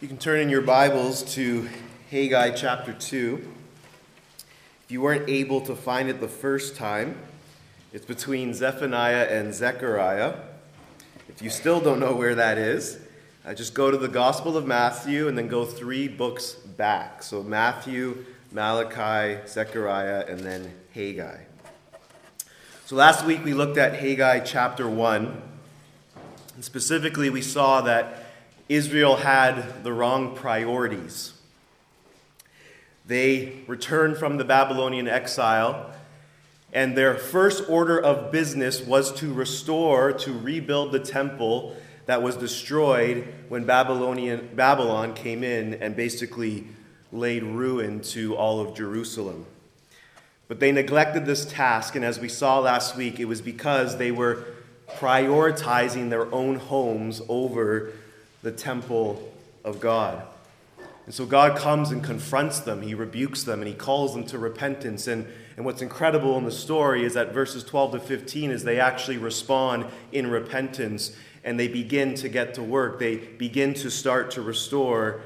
You can turn in your Bibles to Haggai chapter 2. If you weren't able to find it the first time, it's between Zephaniah and Zechariah. If you still don't know where that is, uh, just go to the Gospel of Matthew and then go three books back. So Matthew, Malachi, Zechariah, and then Haggai. So last week we looked at Haggai chapter 1. And specifically, we saw that Israel had the wrong priorities. They returned from the Babylonian exile, and their first order of business was to restore, to rebuild the temple that was destroyed when Babylonian, Babylon came in and basically laid ruin to all of Jerusalem. But they neglected this task, and as we saw last week, it was because they were prioritizing their own homes over the temple of God. And so God comes and confronts them, He rebukes them, and He calls them to repentance. And, and what's incredible in the story is that verses 12 to 15 is they actually respond in repentance and they begin to get to work. They begin to start to restore,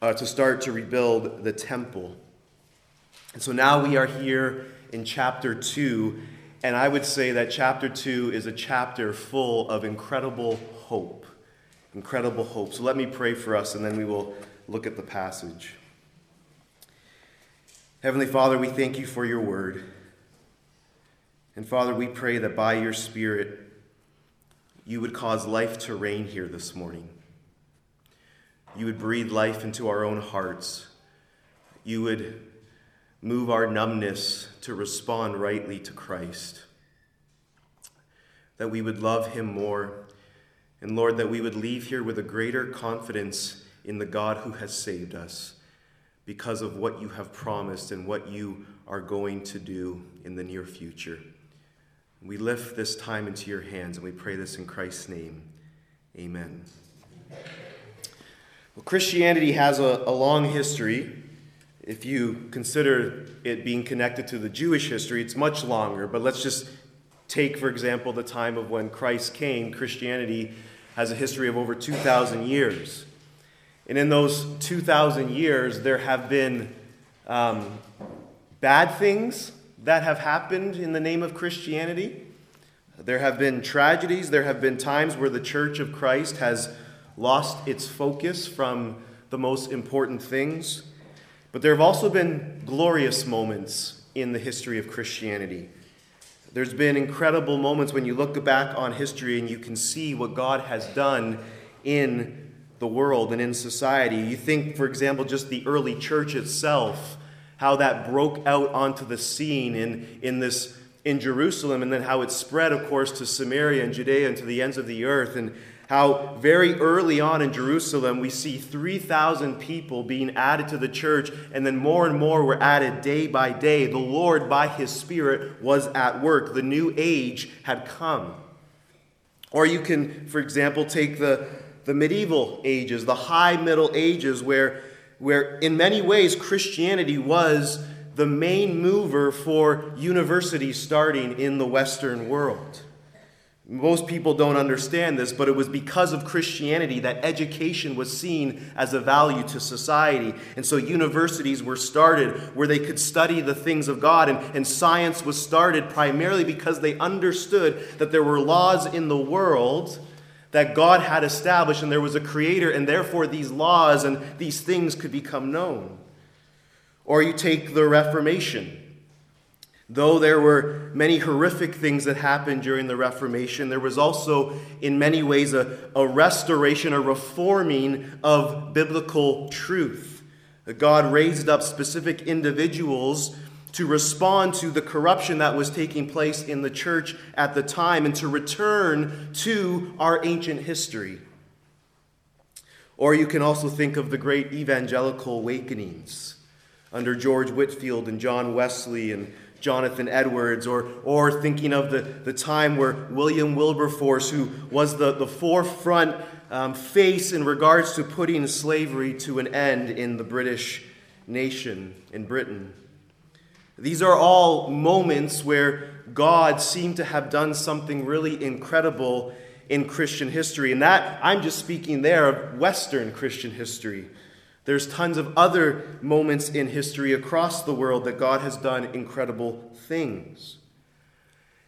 uh, to start to rebuild the temple. And so now we are here in chapter 2, and I would say that chapter 2 is a chapter full of incredible hope incredible hope. So let me pray for us and then we will look at the passage. Heavenly Father, we thank you for your word. And Father, we pray that by your Spirit, you would cause life to reign here this morning. You would breathe life into our own hearts. You would move our numbness to respond rightly to Christ. That we would love him more and Lord, that we would leave here with a greater confidence in the God who has saved us because of what you have promised and what you are going to do in the near future. We lift this time into your hands and we pray this in Christ's name. Amen. Well, Christianity has a, a long history. If you consider it being connected to the Jewish history, it's much longer. But let's just take, for example, the time of when Christ came. Christianity has a history of over 2,000 years. And in those 2,000 years, there have been um, bad things that have happened in the name of Christianity. There have been tragedies. There have been times where the Church of Christ has lost its focus from the most important things. But there have also been glorious moments in the history of Christianity. There's been incredible moments when you look back on history and you can see what God has done in the world and in society. You think, for example, just the early church itself, how that broke out onto the scene in, in this in Jerusalem, and then how it spread, of course, to Samaria and Judea and to the ends of the earth. And how very early on in Jerusalem we see 3,000 people being added to the church, and then more and more were added day by day. The Lord, by His Spirit, was at work. The new age had come. Or you can, for example, take the, the medieval ages, the high Middle Ages, where, where in many ways Christianity was the main mover for universities starting in the Western world. Most people don't understand this, but it was because of Christianity that education was seen as a value to society. And so universities were started where they could study the things of God, and, and science was started primarily because they understood that there were laws in the world that God had established, and there was a creator, and therefore these laws and these things could become known. Or you take the Reformation. Though there were many horrific things that happened during the Reformation, there was also, in many ways, a, a restoration, a reforming of biblical truth. God raised up specific individuals to respond to the corruption that was taking place in the church at the time and to return to our ancient history. Or you can also think of the great evangelical awakenings under George Whitefield and John Wesley and Jonathan Edwards, or, or thinking of the, the time where William Wilberforce, who was the, the forefront um, face in regards to putting slavery to an end in the British nation, in Britain. These are all moments where God seemed to have done something really incredible in Christian history. And that, I'm just speaking there of Western Christian history. There's tons of other moments in history across the world that God has done incredible things.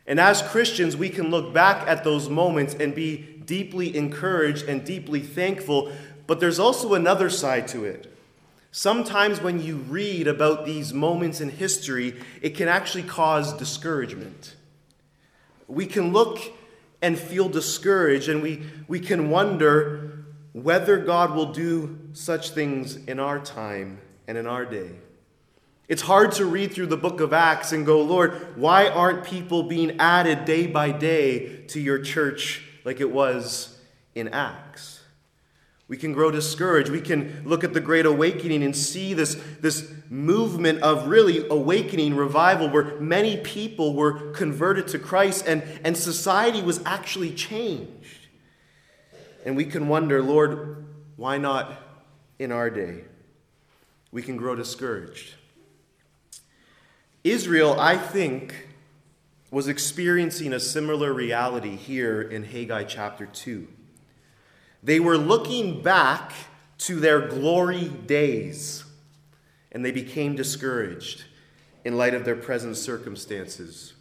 And as Christians, we can look back at those moments and be deeply encouraged and deeply thankful, but there's also another side to it. Sometimes when you read about these moments in history, it can actually cause discouragement. We can look and feel discouraged, and we, we can wonder whether God will do such things in our time and in our day. It's hard to read through the book of Acts and go, Lord, why aren't people being added day by day to your church like it was in Acts? We can grow discouraged. We can look at the Great Awakening and see this, this movement of really awakening revival where many people were converted to Christ and, and society was actually changed. And we can wonder, Lord, why not in our day? We can grow discouraged. Israel, I think, was experiencing a similar reality here in Haggai chapter 2. They were looking back to their glory days, and they became discouraged in light of their present circumstances.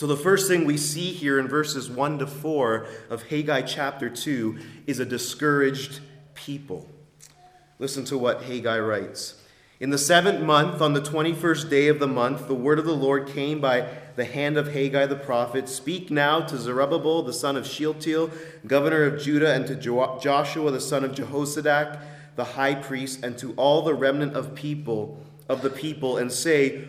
So, the first thing we see here in verses 1 to 4 of Haggai chapter 2 is a discouraged people. Listen to what Haggai writes. In the seventh month, on the 21st day of the month, the word of the Lord came by the hand of Haggai the prophet, Speak now to Zerubbabel the son of Shealtiel, governor of Judah, and to Joshua the son of Jehozadak, the high priest, and to all the remnant of people of the people, and say,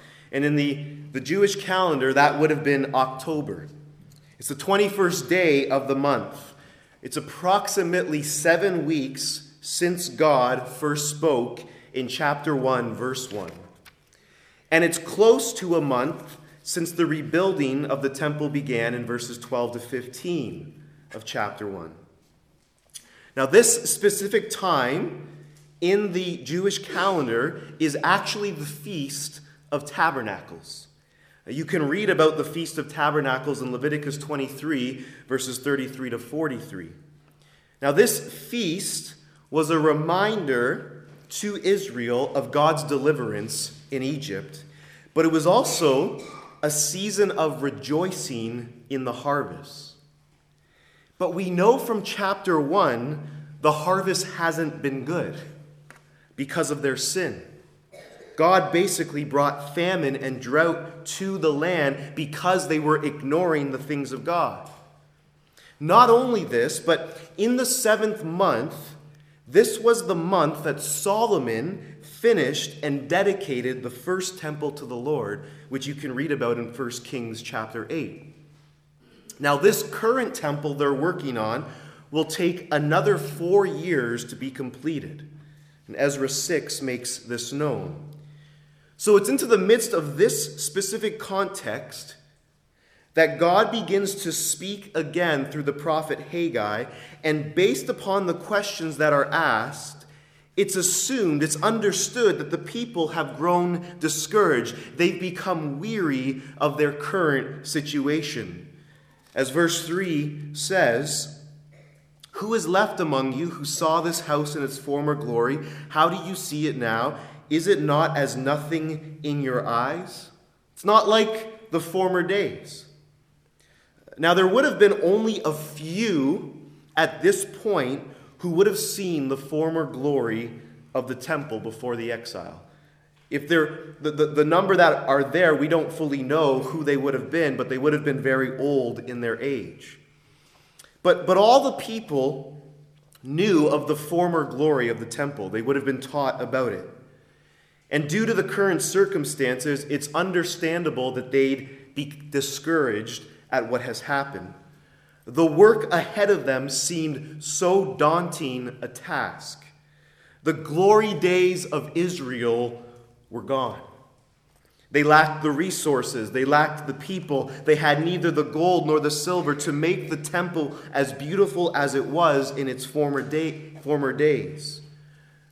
and in the, the Jewish calendar, that would have been October. It's the 21st day of the month. It's approximately seven weeks since God first spoke in chapter 1, verse 1 and it's close to a month since the rebuilding of the temple began in verses 12 to 15 of chapter 1. Now, this specific time in the Jewish calendar is actually the Feast of Tabernacles. Uh, you can read about the Feast of Tabernacles in Leviticus 23, verses 33 to 43. Now, this feast was a reminder to Israel of God's deliverance in Egypt, but it was also a season of rejoicing in the harvest. But we know from chapter 1 the harvest hasn't been good because of their sin. God basically brought famine and drought to the land because they were ignoring the things of God. Not only this, but in the seventh month, this was the month that Solomon finished and dedicated the first temple to the Lord, which you can read about in 1 Kings chapter 8. Now, this current temple they're working on will take another four years to be completed. And Ezra 6 makes this known. So it's into the midst of this specific context that God begins to speak again through the prophet Haggai, and based upon the questions that are asked, it's assumed, it's understood that the people have grown discouraged. They've become weary of their current situation. As verse 3 says, Who is left among you who saw this house in its former glory? How do you see it now? Is it not as nothing in your eyes? It's not like the former days. Now, there would have been only a few at this point who would have seen the former glory of the temple before the exile. If the, the, the number that are there, we don't fully know who they would have been, but they would have been very old in their age. But, but all the people knew of the former glory of the temple, they would have been taught about it. And due to the current circumstances, it's understandable that they'd be discouraged at what has happened. The work ahead of them seemed so daunting a task. The glory days of Israel were gone. They lacked the resources, they lacked the people, they had neither the gold nor the silver to make the temple as beautiful as it was in its former, day, former days.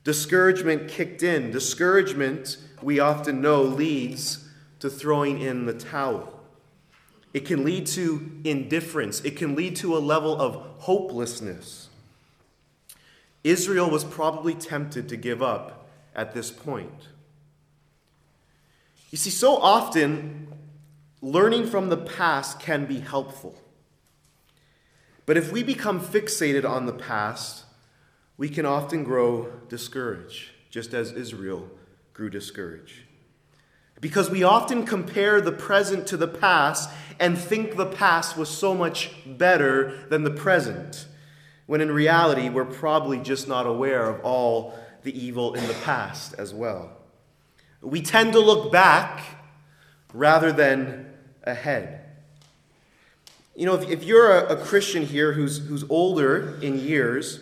Discouragement kicked in. Discouragement, we often know, leads to throwing in the towel. It can lead to indifference, it can lead to a level of hopelessness. Israel was probably tempted to give up at this point. You see, so often, learning from the past can be helpful. But if we become fixated on the past, we can often grow discouraged, just as Israel grew discouraged. Because we often compare the present to the past and think the past was so much better than the present, when in reality, we're probably just not aware of all the evil in the past as well. We tend to look back rather than ahead. You know, if, if you're a, a Christian here who's, who's older in years,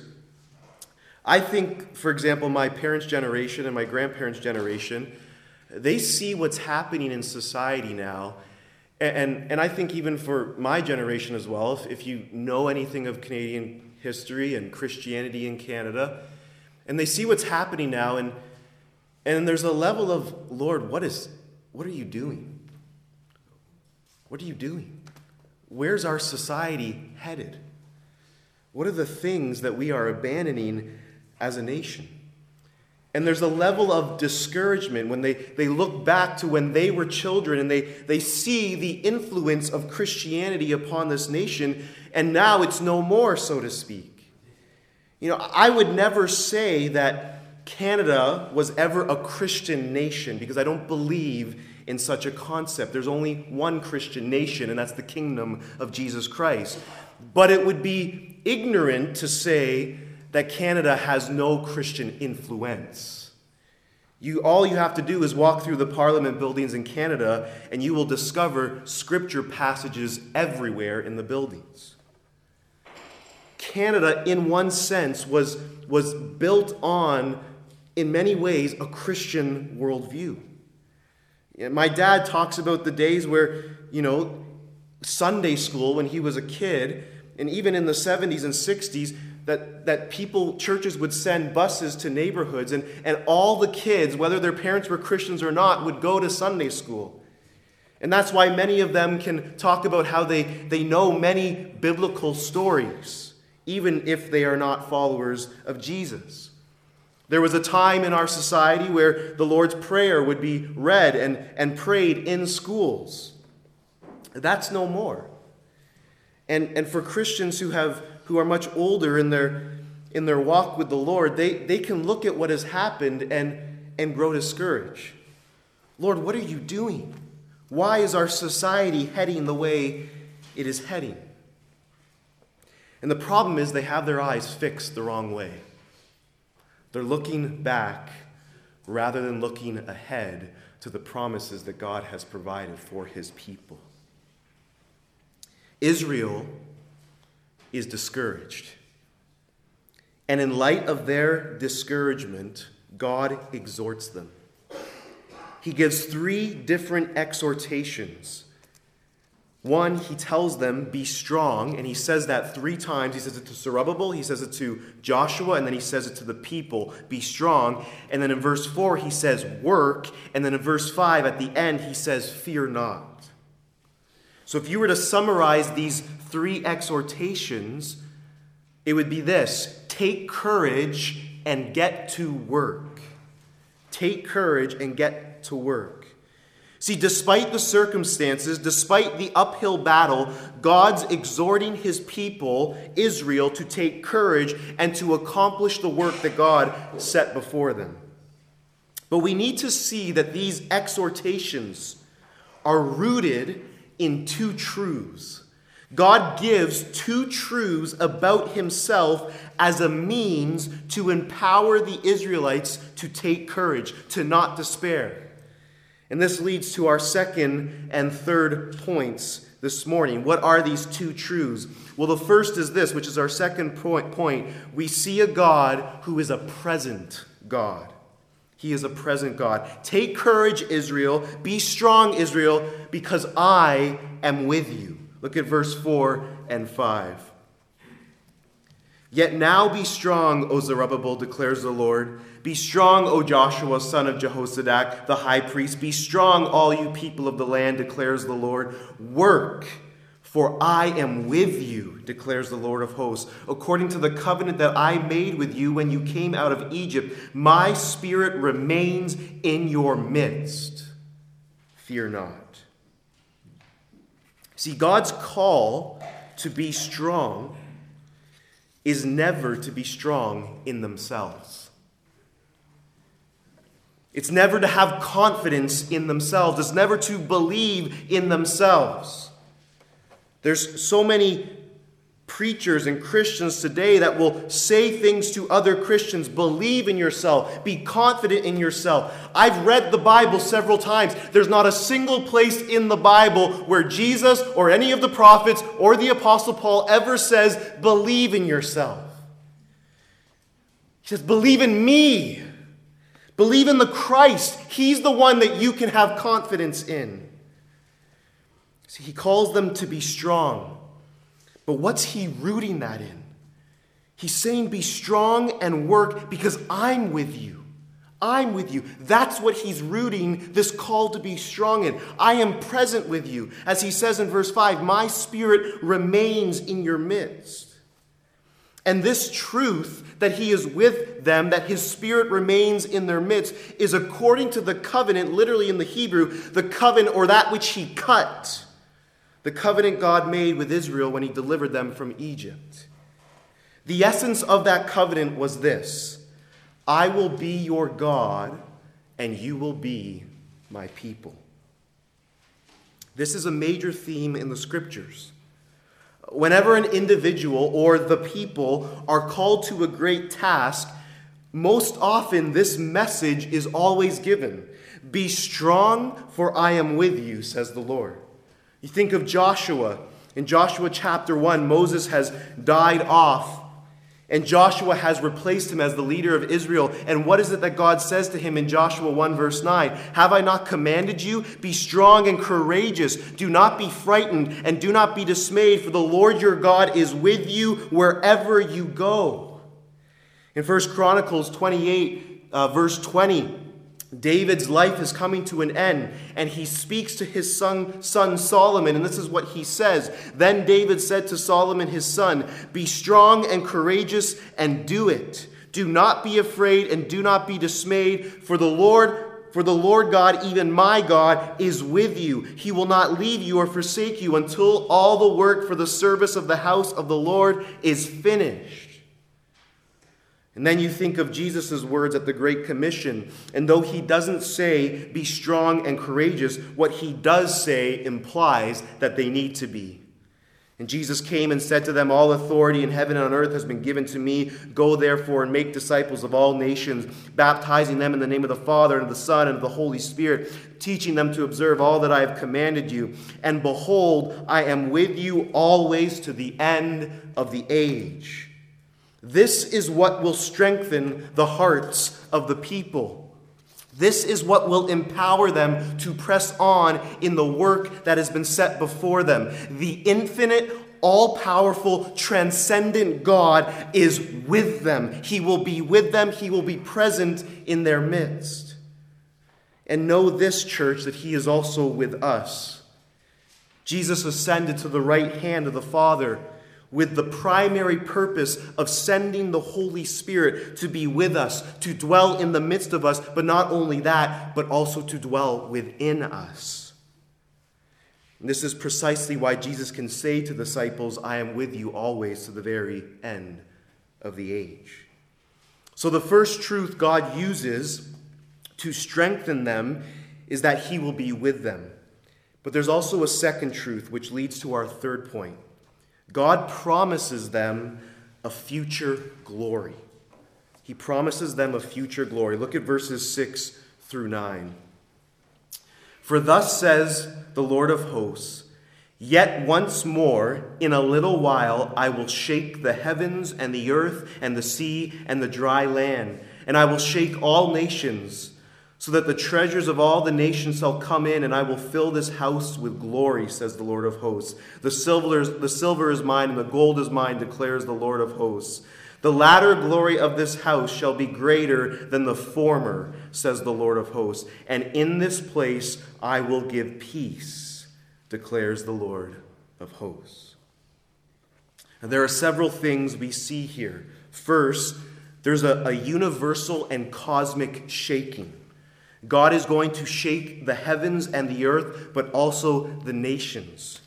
I think, for example, my parents' generation and my grandparents' generation, they see what's happening in society now. And, and I think even for my generation as well, if, if you know anything of Canadian history and Christianity in Canada, and they see what's happening now, and and there's a level of, Lord, what is what are you doing? What are you doing? Where's our society headed? What are the things that we are abandoning as a nation? And there's a level of discouragement when they, they look back to when they were children and they, they see the influence of Christianity upon this nation, and now it's no more, so to speak. You know, I would never say that Canada was ever a Christian nation because I don't believe in such a concept. There's only one Christian nation, and that's the kingdom of Jesus Christ. But it would be ignorant to say that Canada has no Christian influence. You, all you have to do is walk through the parliament buildings in Canada, and you will discover scripture passages everywhere in the buildings. Canada, in one sense, was, was built on in many ways, a Christian worldview. My dad talks about the days where, you know, Sunday school when he was a kid, and even in the 70s and 60s, that, that people, churches would send buses to neighborhoods, and, and all the kids, whether their parents were Christians or not, would go to Sunday school. And that's why many of them can talk about how they, they know many biblical stories, even if they are not followers of Jesus. There was a time in our society where the Lord's Prayer would be read and, and prayed in schools. That's no more. And, and for Christians who, have, who are much older in their, in their walk with the Lord, they, they can look at what has happened and, and grow discouraged. Lord, what are you doing? Why is our society heading the way it is heading? And the problem is they have their eyes fixed the wrong way. They're looking back rather than looking ahead to the promises that God has provided for his people. Israel is discouraged. And in light of their discouragement, God exhorts them. He gives three different exhortations one, he tells them, be strong, and he says that three times. He says it to Zerubbabel, he says it to Joshua, and then he says it to the people, be strong. And then in verse 4, he says, work. And then in verse 5, at the end, he says, fear not. So if you were to summarize these three exhortations, it would be this take courage and get to work. Take courage and get to work. See, despite the circumstances, despite the uphill battle, God's exhorting his people, Israel, to take courage and to accomplish the work that God set before them. But we need to see that these exhortations are rooted in two truths. God gives two truths about himself as a means to empower the Israelites to take courage, to not despair. And this leads to our second and third points this morning. What are these two truths? Well, the first is this, which is our second point. point. We see a God who is a present God. He is a present God. Take courage, Israel. Be strong, Israel, because I am with you. Look at verse 4 and 5. Yet now be strong, O Zerubbabel, declares the Lord. Be strong, O Joshua, son of Jehozadak, the high priest. Be strong, all you people of the land, declares the Lord. Work, for I am with you, declares the Lord of hosts. According to the covenant that I made with you when you came out of Egypt, my spirit remains in your midst. Fear not. See, God's call to be strong is never to be strong in themselves. It's never to have confidence in themselves. It's never to believe in themselves. There's so many preachers and Christians today that will say things to other Christians believe in yourself, be confident in yourself. I've read the Bible several times. There's not a single place in the Bible where Jesus or any of the prophets or the Apostle Paul ever says, believe in yourself. He says, believe in me. Believe in the Christ. He's the one that you can have confidence in. See, he calls them to be strong. But what's he rooting that in? He's saying, Be strong and work because I'm with you. I'm with you. That's what he's rooting this call to be strong in. I am present with you. As he says in verse 5, My spirit remains in your midst. And this truth that he is with them, that his spirit remains in their midst, is according to the covenant, literally in the Hebrew, the covenant or that which he cut the covenant God made with Israel when he delivered them from Egypt. The essence of that covenant was this I will be your God, and you will be my people. This is a major theme in the scriptures. Whenever an individual or the people are called to a great task, most often this message is always given Be strong, for I am with you, says the Lord. You think of Joshua. In Joshua chapter 1, Moses has died off, and Joshua has replaced him as the leader of Israel. And what is it that God says to him in Joshua 1, verse 9? Have I not commanded you? Be strong and courageous. Do not be frightened, and do not be dismayed, for the Lord your God is with you wherever you go. In 1 Chronicles 28, uh, verse 20, David's life is coming to an end, and he speaks to his son, son Solomon, and this is what he says. Then David said to Solomon his son, Be strong and courageous, and do it. Do not be afraid, and do not be dismayed, for the Lord for the Lord God, even my God, is with you. He will not leave you or forsake you until all the work for the service of the house of the Lord is finished. And then you think of Jesus' words at the Great Commission. And though he doesn't say, be strong and courageous, what he does say implies that they need to be. And Jesus came and said to them, All authority in heaven and on earth has been given to me. Go therefore and make disciples of all nations, baptizing them in the name of the Father and of the Son and of the Holy Spirit, teaching them to observe all that I have commanded you. And behold, I am with you always to the end of the age. This is what will strengthen the hearts of the people. This is what will empower them to press on in the work that has been set before them. The infinite, all powerful, transcendent God is with them. He will be with them, He will be present in their midst. And know this, church, that He is also with us. Jesus ascended to the right hand of the Father with the primary purpose of sending the Holy Spirit to be with us, to dwell in the midst of us, but not only that, but also to dwell within us. And this is precisely why Jesus can say to the disciples, I am with you always to the very end of the age. So, the first truth God uses to strengthen them is that He will be with them. But there's also a second truth, which leads to our third point God promises them a future glory. He promises them a future glory. Look at verses 6 through 9. For thus says the Lord of hosts Yet once more, in a little while, I will shake the heavens and the earth and the sea and the dry land, and I will shake all nations, so that the treasures of all the nations shall come in, and I will fill this house with glory, says the Lord of hosts. The silver, the silver is mine, and the gold is mine, declares the Lord of hosts. The latter glory of this house shall be greater than the former, says the Lord of hosts. And in this place I will give peace, declares the Lord of hosts. And there are several things we see here. First, there's a, a universal and cosmic shaking. God is going to shake the heavens and the earth, but also the nations.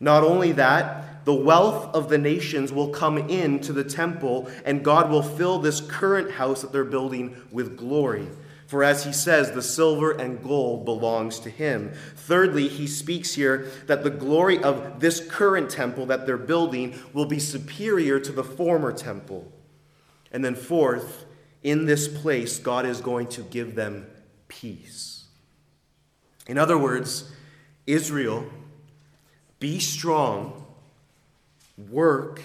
Not only that, the wealth of the nations will come into the temple, and God will fill this current house that they're building with glory. For as he says, the silver and gold belongs to him. Thirdly, he speaks here that the glory of this current temple that they're building will be superior to the former temple. And then, fourth, in this place, God is going to give them peace. In other words, Israel be strong, work,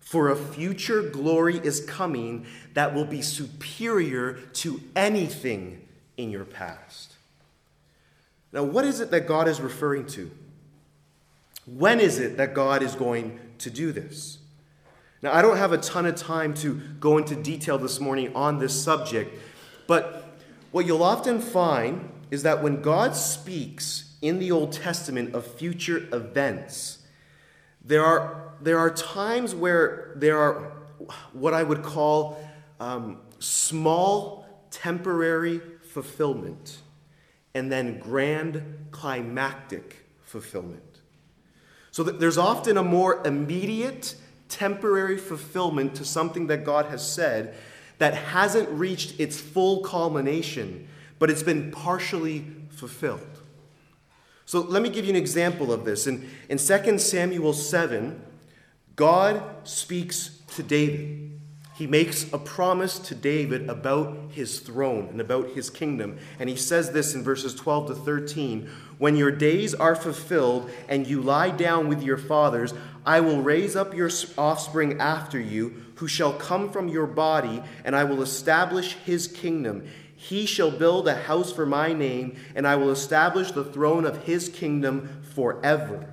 for a future glory is coming that will be superior to anything in your past. Now, what is it that God is referring to? When is it that God is going to do this? Now, I don't have a ton of time to go into detail this morning on this subject, but what you'll often find is that when God speaks in the Old Testament of future events, there are, there are times where there are what I would call um, small temporary fulfillment and then grand climactic fulfillment. So there's often a more immediate temporary fulfillment to something that God has said that hasn't reached its full culmination, but it's been partially fulfilled. So let me give you an example of this. In, in 2 Samuel 7, God speaks to David. He makes a promise to David about his throne and about his kingdom. And he says this in verses 12 to 13 When your days are fulfilled and you lie down with your fathers, I will raise up your offspring after you, who shall come from your body, and I will establish his kingdom. He shall build a house for my name, and I will establish the throne of his kingdom forever.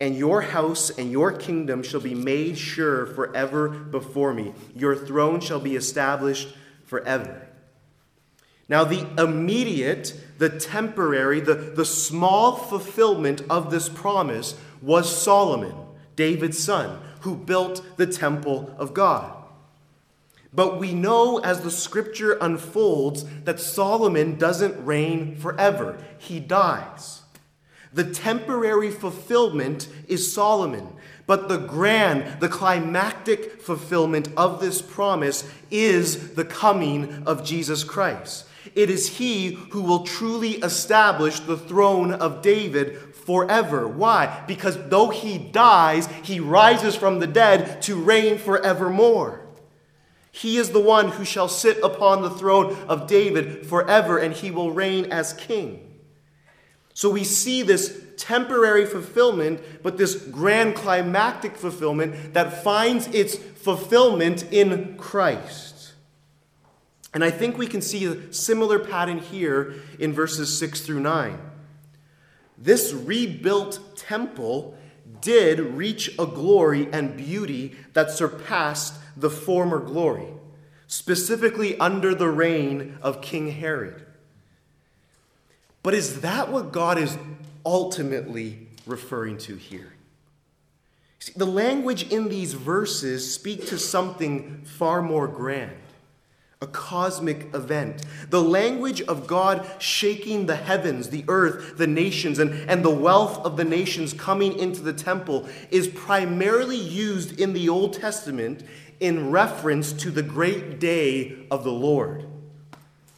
And your house and your kingdom shall be made sure forever before me. Your throne shall be established forever. Now, the immediate, the temporary, the, the small fulfillment of this promise was Solomon, David's son, who built the temple of God. But we know as the scripture unfolds that Solomon doesn't reign forever, he dies. The temporary fulfillment is Solomon, but the grand, the climactic fulfillment of this promise is the coming of Jesus Christ. It is he who will truly establish the throne of David forever. Why? Because though he dies, he rises from the dead to reign forevermore. He is the one who shall sit upon the throne of David forever, and he will reign as king. So we see this temporary fulfillment, but this grand climactic fulfillment that finds its fulfillment in Christ. And I think we can see a similar pattern here in verses 6 through 9. This rebuilt temple did reach a glory and beauty that surpassed the former glory, specifically under the reign of King Herod. But is that what God is ultimately referring to here? See, the language in these verses speak to something far more grand a cosmic event. The language of God shaking the heavens, the earth, the nations, and, and the wealth of the nations coming into the temple is primarily used in the Old Testament in reference to the great day of the Lord.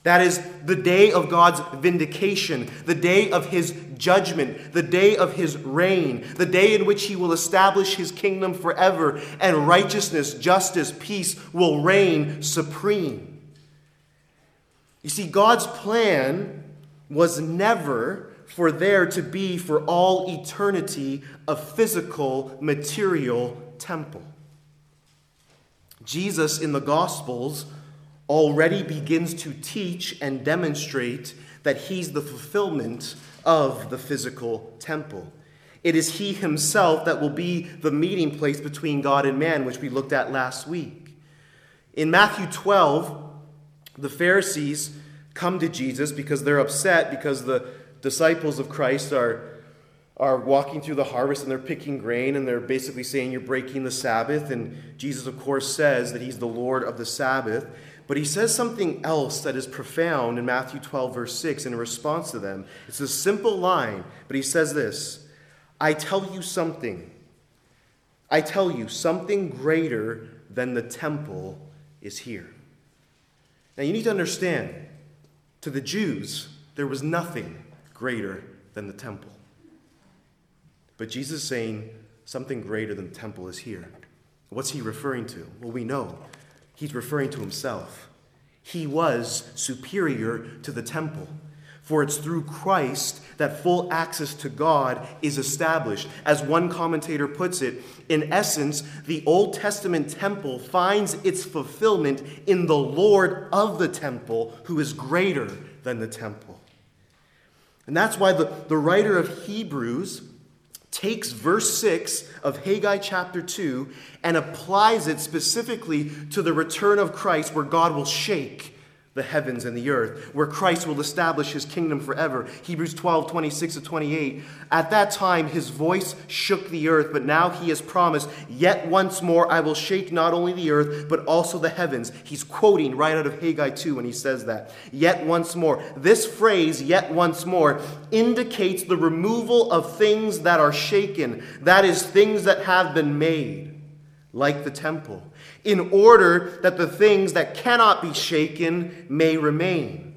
That is the day of God's vindication, the day of his judgment, the day of his reign, the day in which he will establish his kingdom forever, and righteousness, justice, peace will reign supreme. You see, God's plan was never for there to be for all eternity a physical, material temple. Jesus in the Gospels already begins to teach and demonstrate that he's the fulfillment of the physical temple. It is he himself that will be the meeting place between God and man, which we looked at last week. In Matthew 12, the Pharisees come to Jesus because they're upset because the disciples of Christ are, are walking through the harvest and they're picking grain and they're basically saying you're breaking the Sabbath. And Jesus, of course, says that he's the Lord of the Sabbath. But he says something else that is profound in Matthew 12, verse 6, in response to them. It's a simple line, but he says this I tell you something. I tell you, something greater than the temple is here. Now you need to understand, to the Jews, there was nothing greater than the temple. But Jesus is saying something greater than the temple is here. What's he referring to? Well, we know. He's referring to himself. He was superior to the temple. For it's through Christ that full access to God is established. As one commentator puts it, in essence, the Old Testament temple finds its fulfillment in the Lord of the temple, who is greater than the temple. And that's why the, the writer of Hebrews takes verse 6 of Haggai chapter 2 and applies it specifically to the return of Christ, where God will shake the heavens and the earth, where Christ will establish his kingdom forever. Hebrews 12, 26 to 28. At that time, his voice shook the earth, but now he has promised, Yet once more I will shake not only the earth, but also the heavens. He's quoting right out of Haggai 2 when he says that. Yet once more. This phrase, yet once more, indicates the removal of things that are shaken, that is, things that have been made, like the temple in order that the things that cannot be shaken may remain.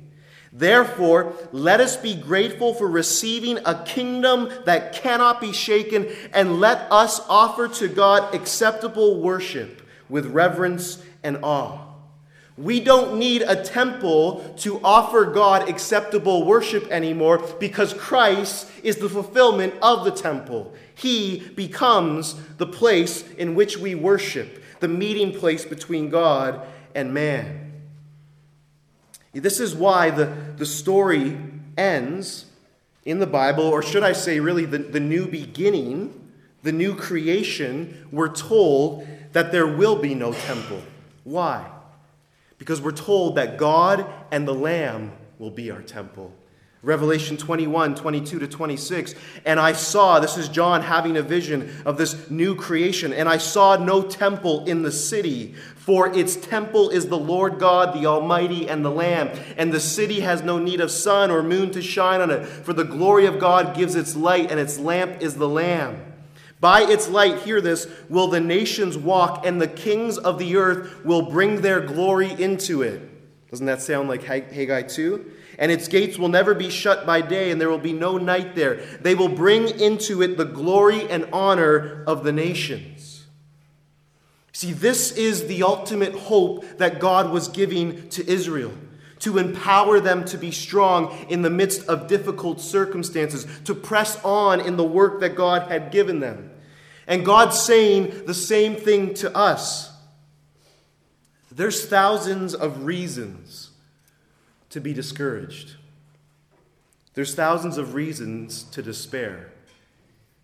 Therefore, let us be grateful for receiving a kingdom that cannot be shaken, and let us offer to God acceptable worship with reverence and awe. We don't need a temple to offer God acceptable worship anymore because Christ is the fulfillment of the temple. He becomes the place in which we worship the meeting place between God and man. This is why the, the story ends in the Bible, or should I say, really, the, the new beginning, the new creation. We're told that there will be no temple. Why? Because we're told that God and the Lamb will be our temple. Revelation 21, 22 to 26. And I saw, this is John having a vision of this new creation, and I saw no temple in the city, for its temple is the Lord God, the Almighty, and the Lamb. And the city has no need of sun or moon to shine on it, for the glory of God gives its light, and its lamp is the Lamb. By its light, hear this, will the nations walk, and the kings of the earth will bring their glory into it. Doesn't that sound like Haggai 2? And its gates will never be shut by day, and there will be no night there. They will bring into it the glory and honor of the nations. See, this is the ultimate hope that God was giving to Israel to empower them to be strong in the midst of difficult circumstances, to press on in the work that God had given them. And God's saying the same thing to us. There's thousands of reasons to be discouraged. There's thousands of reasons to despair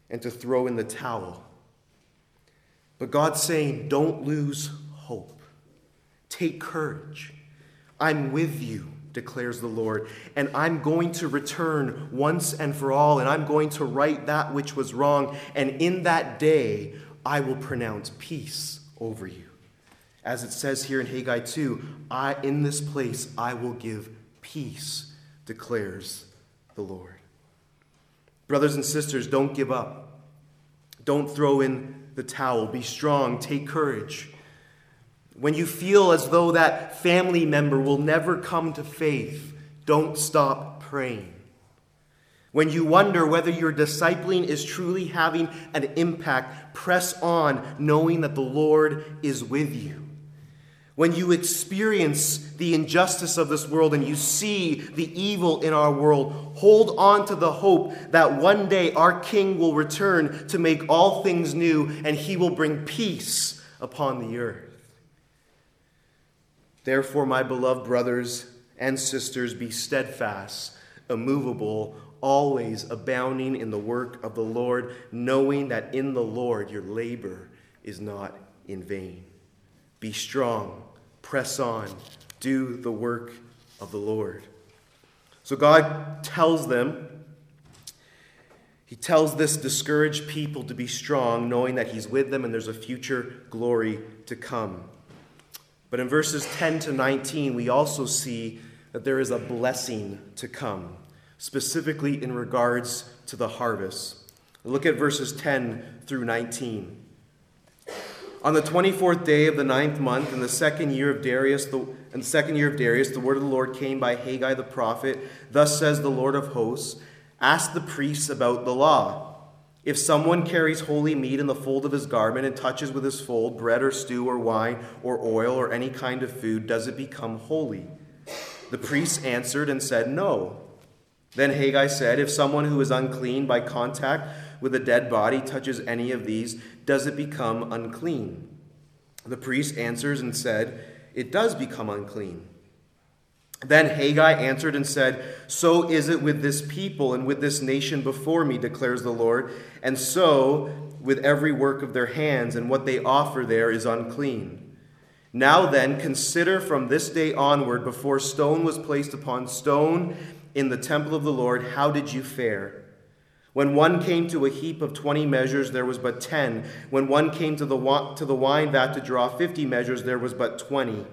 and to throw in the towel. But God's saying, don't lose hope. Take courage. I'm with you, declares the Lord, and I'm going to return once and for all, and I'm going to right that which was wrong, and in that day I will pronounce peace over you. As it says here in Haggai 2, I, in this place I will give peace, declares the Lord. Brothers and sisters, don't give up. Don't throw in the towel. Be strong. Take courage. When you feel as though that family member will never come to faith, don't stop praying. When you wonder whether your discipling is truly having an impact, press on knowing that the Lord is with you. When you experience the injustice of this world and you see the evil in our world, hold on to the hope that one day our King will return to make all things new and he will bring peace upon the earth. Therefore, my beloved brothers and sisters, be steadfast, immovable, always abounding in the work of the Lord, knowing that in the Lord your labor is not in vain. Be strong, press on, do the work of the Lord. So God tells them, He tells this discouraged people to be strong, knowing that He's with them and there's a future glory to come. But in verses 10 to 19, we also see that there is a blessing to come, specifically in regards to the harvest. Look at verses 10 through 19. On the 24th day of the ninth month, in the second year of Darius, the, in the second year of Darius, the word of the Lord came by Haggai the prophet. Thus says the Lord of hosts: Ask the priests about the law. If someone carries holy meat in the fold of his garment and touches with his fold bread or stew or wine or oil or any kind of food, does it become holy? The priests answered and said, No. Then Haggai said, If someone who is unclean by contact with a dead body touches any of these, does it become unclean? The priest answers and said, It does become unclean. Then Haggai answered and said, So is it with this people and with this nation before me, declares the Lord, and so with every work of their hands, and what they offer there is unclean. Now then, consider from this day onward, before stone was placed upon stone in the temple of the Lord, how did you fare? When one came to a heap of twenty measures, there was but ten. When one came to the, to the wine vat to draw fifty measures, there was but twenty.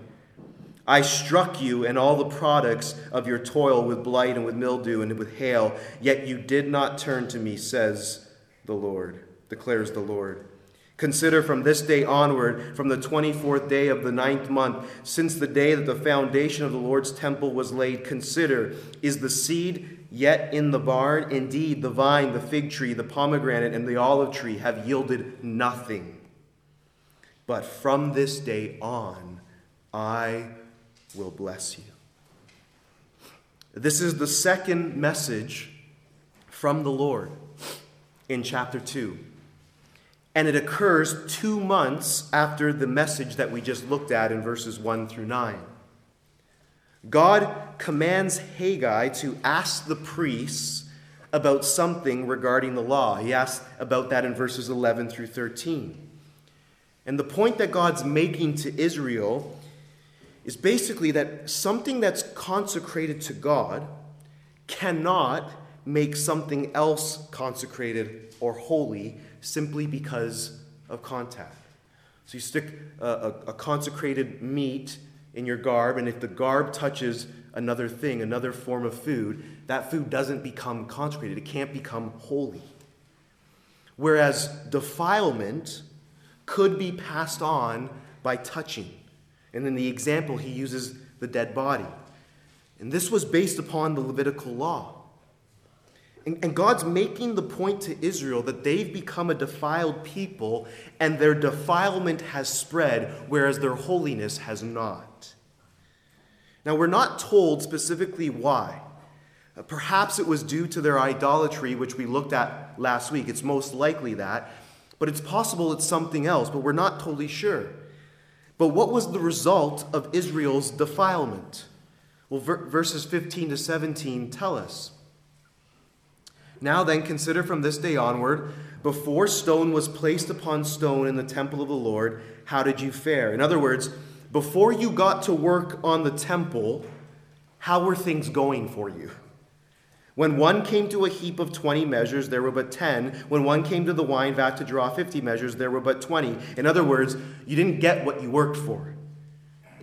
I struck you and all the products of your toil with blight and with mildew and with hail, yet you did not turn to me, says the Lord, declares the Lord. Consider from this day onward, from the 24th day of the ninth month, since the day that the foundation of the Lord's temple was laid, consider is the seed yet in the barn? Indeed, the vine, the fig tree, the pomegranate, and the olive tree have yielded nothing. But from this day on, I will bless you. This is the second message from the Lord in chapter 2 and it occurs two months after the message that we just looked at in verses 1 through 9. God commands Haggai to ask the priests about something regarding the law. He asks about that in verses 11 through 13. And the point that God's making to Israel is basically that something that's consecrated to God cannot make something else consecrated or holy simply because of contact. So you stick a, a, a, consecrated meat in your garb, and if the garb touches another thing, another form of food, that food doesn't become consecrated. It can't become holy. Whereas defilement could be passed on by touching. And in the example, he uses the dead body. And this was based upon the Levitical law. And, and God's making the point to Israel that they've become a defiled people and their defilement has spread, whereas their holiness has not. Now, we're not told specifically why. Uh, perhaps it was due to their idolatry, which we looked at last week. It's most likely that. But it's possible it's something else, but we're not totally sure. But what was the result of Israel's defilement? Well, verses 15 to 17 tell us. Now then, consider from this day onward, before stone was placed upon stone in the temple of the Lord, how did you fare? In other words, before you got to work on the temple, how were things going for you? When one came to a heap of 20 measures, there were but 10. When one came to the wine vat to draw 50 measures, there were but 20. In other words, you didn't get what you worked for.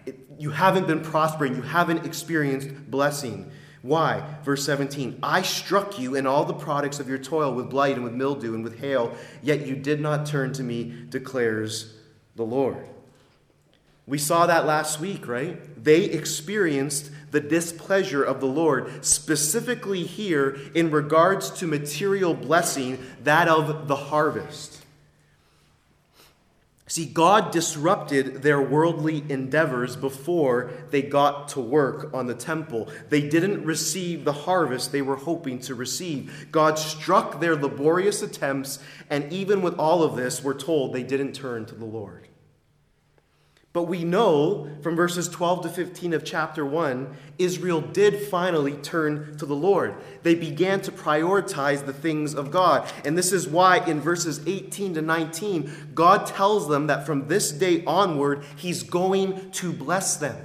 It, you haven't been prospering. You haven't experienced blessing. Why? Verse 17 I struck you in all the products of your toil with blight and with mildew and with hail, yet you did not turn to me, declares the Lord. We saw that last week, right? They experienced the displeasure of the Lord, specifically here in regards to material blessing, that of the harvest. See, God disrupted their worldly endeavors before they got to work on the temple. They didn't receive the harvest they were hoping to receive. God struck their laborious attempts, and even with all of this, we're told they didn't turn to the Lord. But we know from verses 12 to 15 of chapter 1, Israel did finally turn to the Lord. They began to prioritize the things of God. And this is why in verses 18 to 19, God tells them that from this day onward, He's going to bless them.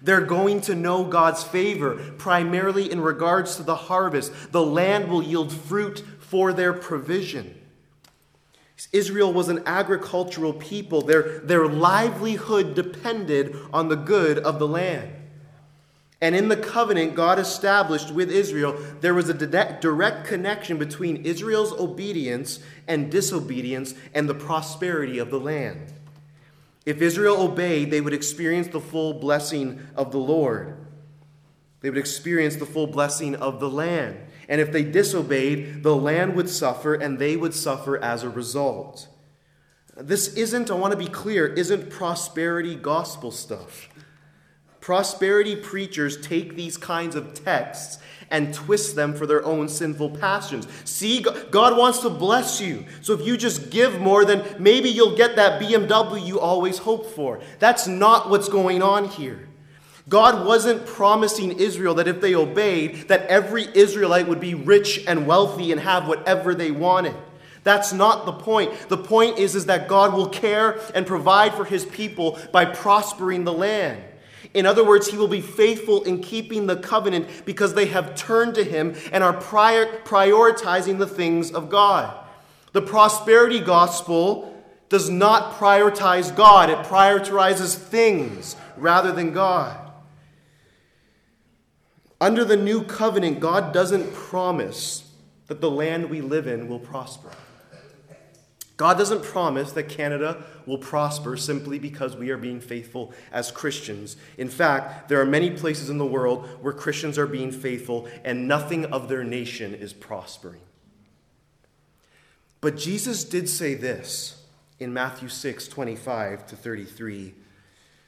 They're going to know God's favor, primarily in regards to the harvest. The land will yield fruit for their provision. Israel was an agricultural people. Their, their livelihood depended on the good of the land. And in the covenant God established with Israel, there was a direct connection between Israel's obedience and disobedience and the prosperity of the land. If Israel obeyed, they would experience the full blessing of the Lord. They would experience the full blessing of the land. And if they disobeyed, the land would suffer and they would suffer as a result. This isn't, I want to be clear, isn't prosperity gospel stuff. Prosperity preachers take these kinds of texts and twist them for their own sinful passions. See, God wants to bless you. So if you just give more, then maybe you'll get that BMW you always hoped for. That's not what's going on here. God wasn't promising Israel that if they obeyed, that every Israelite would be rich and wealthy and have whatever they wanted. That's not the point. The point is, is that God will care and provide for his people by prospering the land. In other words, he will be faithful in keeping the covenant because they have turned to him and are prior, prioritizing the things of God. The prosperity gospel does not prioritize God, it prioritizes things rather than God. Under the new covenant, God doesn't promise that the land we live in will prosper. God doesn't promise that Canada will prosper simply because we are being faithful as Christians. In fact, there are many places in the world where Christians are being faithful and nothing of their nation is prospering. But Jesus did say this in Matthew 6 25 to 33.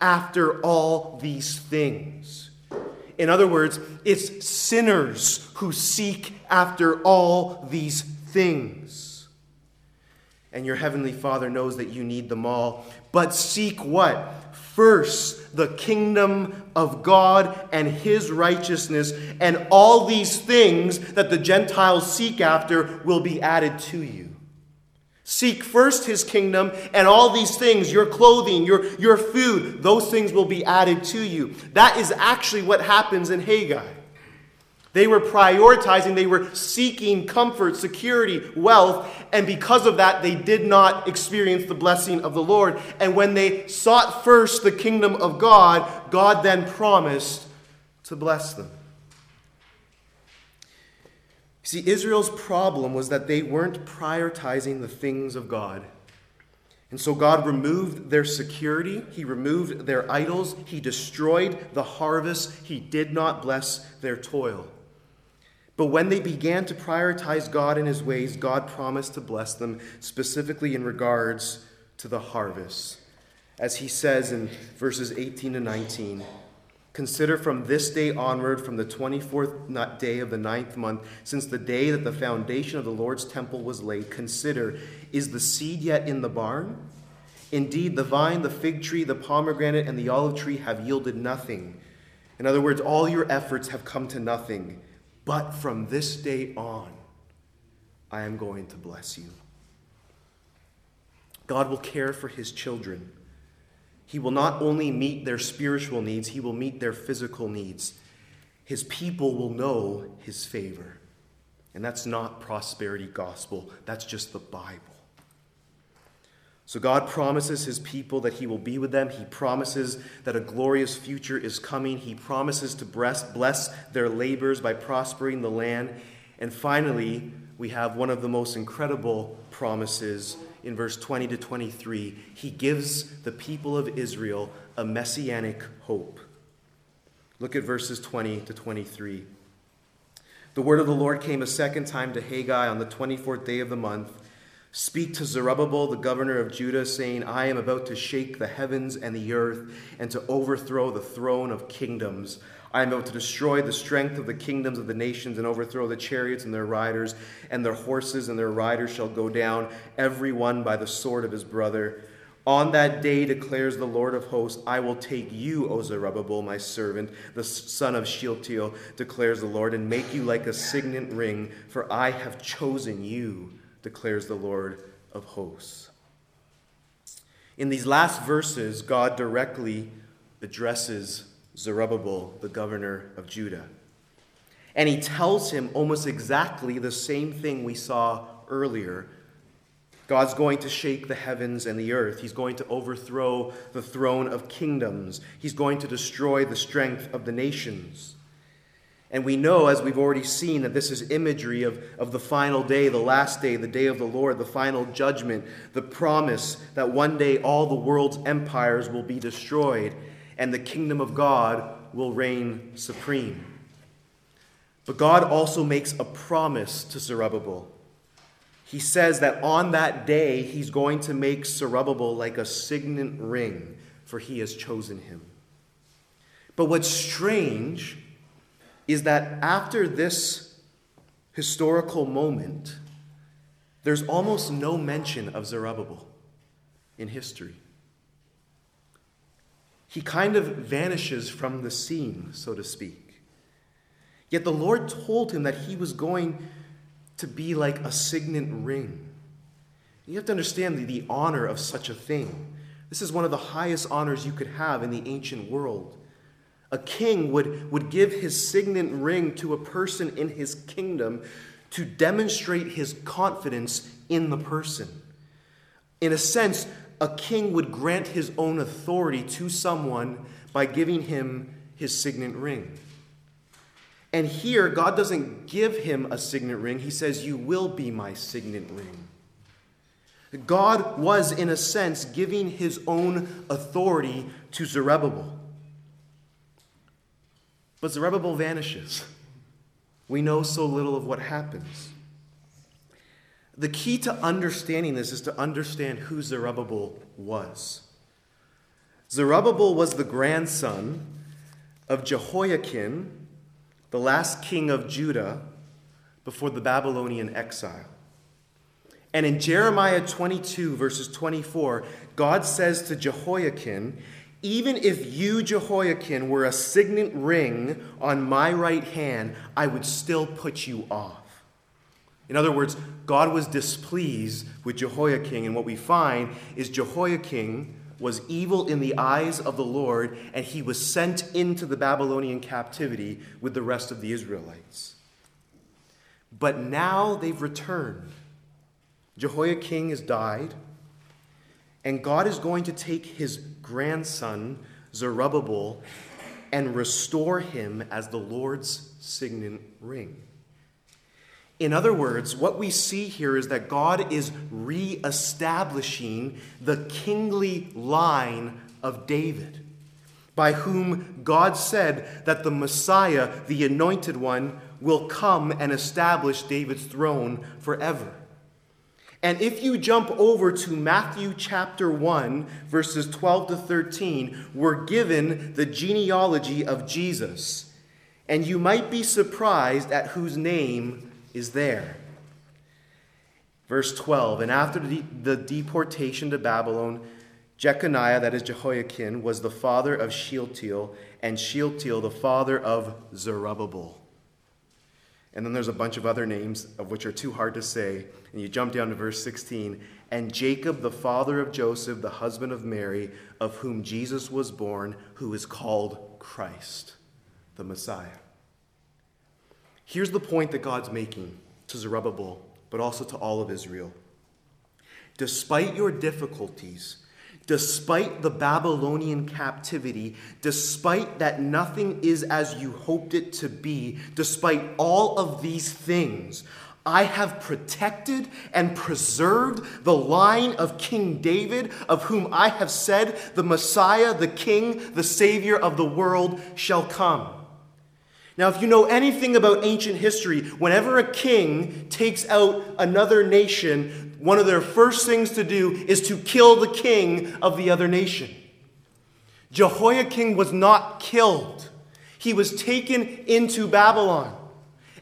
after all these things. In other words, it's sinners who seek after all these things. And your heavenly Father knows that you need them all. But seek what? First, the kingdom of God and his righteousness, and all these things that the Gentiles seek after will be added to you. Seek first his kingdom, and all these things, your clothing, your, your food, those things will be added to you. That is actually what happens in Haggai. They were prioritizing, they were seeking comfort, security, wealth, and because of that, they did not experience the blessing of the Lord. And when they sought first the kingdom of God, God then promised to bless them. See, Israel's problem was that they weren't prioritizing the things of God. And so God removed their security, He removed their idols, He destroyed the harvest, He did not bless their toil. But when they began to prioritize God and His ways, God promised to bless them, specifically in regards to the harvest. As He says in verses 18 to 19. Consider from this day onward, from the 24th day of the ninth month, since the day that the foundation of the Lord's temple was laid, consider is the seed yet in the barn? Indeed, the vine, the fig tree, the pomegranate, and the olive tree have yielded nothing. In other words, all your efforts have come to nothing. But from this day on, I am going to bless you. God will care for his children. He will not only meet their spiritual needs, he will meet their physical needs. His people will know his favor. And that's not prosperity gospel, that's just the Bible. So God promises his people that he will be with them. He promises that a glorious future is coming. He promises to bless their labors by prospering the land. And finally, we have one of the most incredible promises in verse 20 to 23. He gives the people of Israel a messianic hope. Look at verses 20 to 23. The word of the Lord came a second time to Haggai on the 24th day of the month. Speak to Zerubbabel, the governor of Judah, saying, I am about to shake the heavens and the earth and to overthrow the throne of kingdoms. I am about to destroy the strength of the kingdoms of the nations and overthrow the chariots and their riders, and their horses and their riders shall go down, every one by the sword of his brother. On that day, declares the Lord of hosts, I will take you, O Zerubbabel, my servant, the son of Shealtiel, declares the Lord, and make you like a signet ring, for I have chosen you, declares the Lord of hosts. In these last verses, God directly addresses Zerubbabel, the governor of Judah. And he tells him almost exactly the same thing we saw earlier. God's going to shake the heavens and the earth. He's going to overthrow the throne of kingdoms. He's going to destroy the strength of the nations. And we know, as we've already seen, that this is imagery of, of the final day, the last day, the day of the Lord, the final judgment, the promise that one day all the world's empires will be destroyed and the kingdom of God will reign supreme. But God also makes a promise to Zerubbabel. He says that on that day, he's going to make Zerubbabel like a signet ring, for he has chosen him. But what's strange is that after this historical moment, there's almost no mention of Zerubbabel in history he kind of vanishes from the scene, so to speak. Yet the Lord told him that he was going to be like a signet ring. You have to understand the, the honor of such a thing. This is one of the highest honors you could have in the ancient world. A king would, would give his signet ring to a person in his kingdom to demonstrate his confidence in the person. In a sense, a king would grant his own authority to someone by giving him his signet ring. And here, God doesn't give him a signet ring. He says, You will be my signet ring. God was, in a sense, giving his own authority to Zerubbabel. But Zerubbabel vanishes. We know so little of what happens. The key to understanding this is to understand who Zerubbabel was. Zerubbabel was the grandson of Jehoiakim, the last king of Judah before the Babylonian exile. And in Jeremiah 22, verses 24, God says to Jehoiakim, Even if you, Jehoiakim, were a signet ring on my right hand, I would still put you off. In other words, God was displeased with Jehoiakim, and what we find is Jehoiakim was evil in the eyes of the Lord, and he was sent into the Babylonian captivity with the rest of the Israelites. But now they've returned. Jehoiakim has died, and God is going to take his grandson, Zerubbabel, and restore him as the Lord's signet ring. In other words, what we see here is that God is re-establishing the kingly line of David, by whom God said that the Messiah, the anointed one, will come and establish David's throne forever. And if you jump over to Matthew chapter 1, verses 12 to 13, we're given the genealogy of Jesus. And you might be surprised at whose name is there. Verse 12 And after the deportation to Babylon, Jeconiah, that is Jehoiakim, was the father of Shealtiel, and Shealtiel the father of Zerubbabel. And then there's a bunch of other names of which are too hard to say. And you jump down to verse 16. And Jacob, the father of Joseph, the husband of Mary, of whom Jesus was born, who is called Christ, the Messiah. Here's the point that God's making to Zerubbabel, but also to all of Israel. Despite your difficulties, despite the Babylonian captivity, despite that nothing is as you hoped it to be, despite all of these things, I have protected and preserved the line of King David, of whom I have said, the Messiah, the King, the Savior of the world shall come. Now, if you know anything about ancient history, whenever a king takes out another nation, one of their first things to do is to kill the king of the other nation. Jehoiakim was not killed, he was taken into Babylon.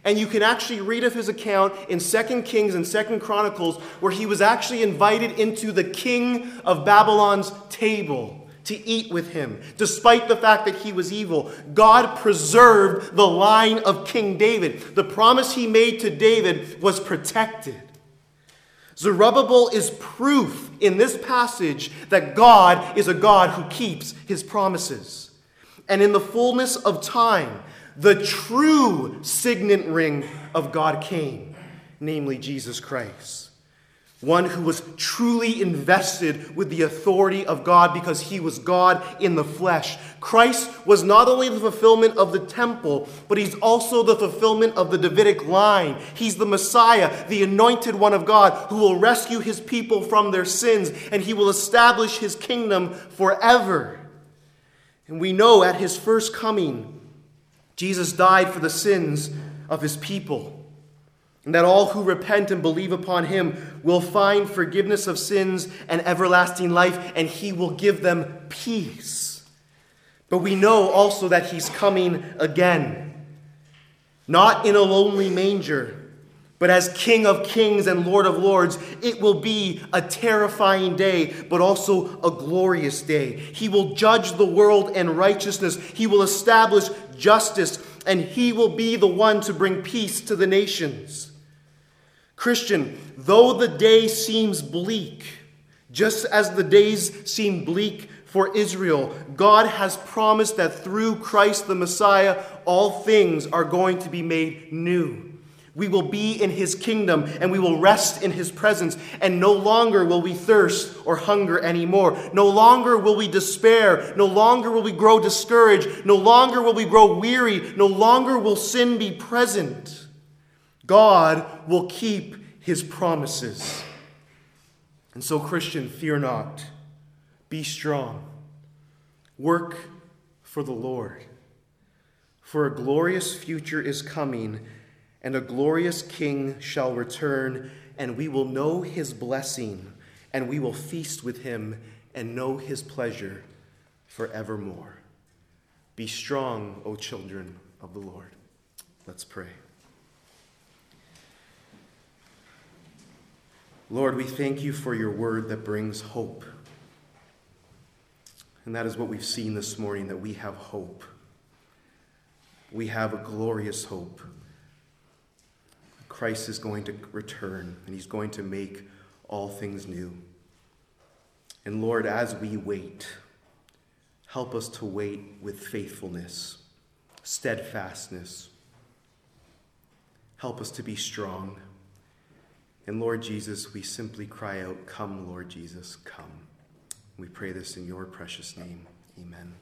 And you can actually read of his account in 2 Kings and 2 Chronicles, where he was actually invited into the king of Babylon's table to eat with him, despite the fact that he was evil. God preserved the line of King David. The promise he made to David was protected. Zerubbabel is proof in this passage that God is a God who keeps his promises. And in the fullness of time, the true signet ring of God came, namely Jesus Christ one who was truly invested with the authority of God because he was God in the flesh. Christ was not only the fulfillment of the temple, but he's also the fulfillment of the Davidic line. He's the Messiah, the anointed one of God, who will rescue his people from their sins and he will establish his kingdom forever. And we know at his first coming, Jesus died for the sins of his people and that all who repent and believe upon him will find forgiveness of sins and everlasting life, and he will give them peace. But we know also that he's coming again, not in a lonely manger, but as King of kings and Lord of lords. It will be a terrifying day, but also a glorious day. He will judge the world in righteousness, he will establish justice, and he will be the one to bring peace to the nations. Christian, though the day seems bleak, just as the days seem bleak for Israel, God has promised that through Christ the Messiah, all things are going to be made new. We will be in his kingdom and we will rest in his presence, and no longer will we thirst or hunger anymore. No longer will we despair. No longer will we grow discouraged. No longer will we grow weary. No longer will sin be present. God will keep his promises. And so, Christian, fear not. Be strong. Work for the Lord. For a glorious future is coming, and a glorious king shall return, and we will know his blessing, and we will feast with him and know his pleasure forevermore. Be strong, O children of the Lord. Let's pray. Lord, we thank you for your word that brings hope. And that is what we've seen this morning that we have hope. We have a glorious hope. Christ is going to return and he's going to make all things new. And Lord, as we wait, help us to wait with faithfulness, steadfastness. Help us to be strong. And Lord Jesus, we simply cry out, Come, Lord Jesus, come. We pray this in your precious name. Amen.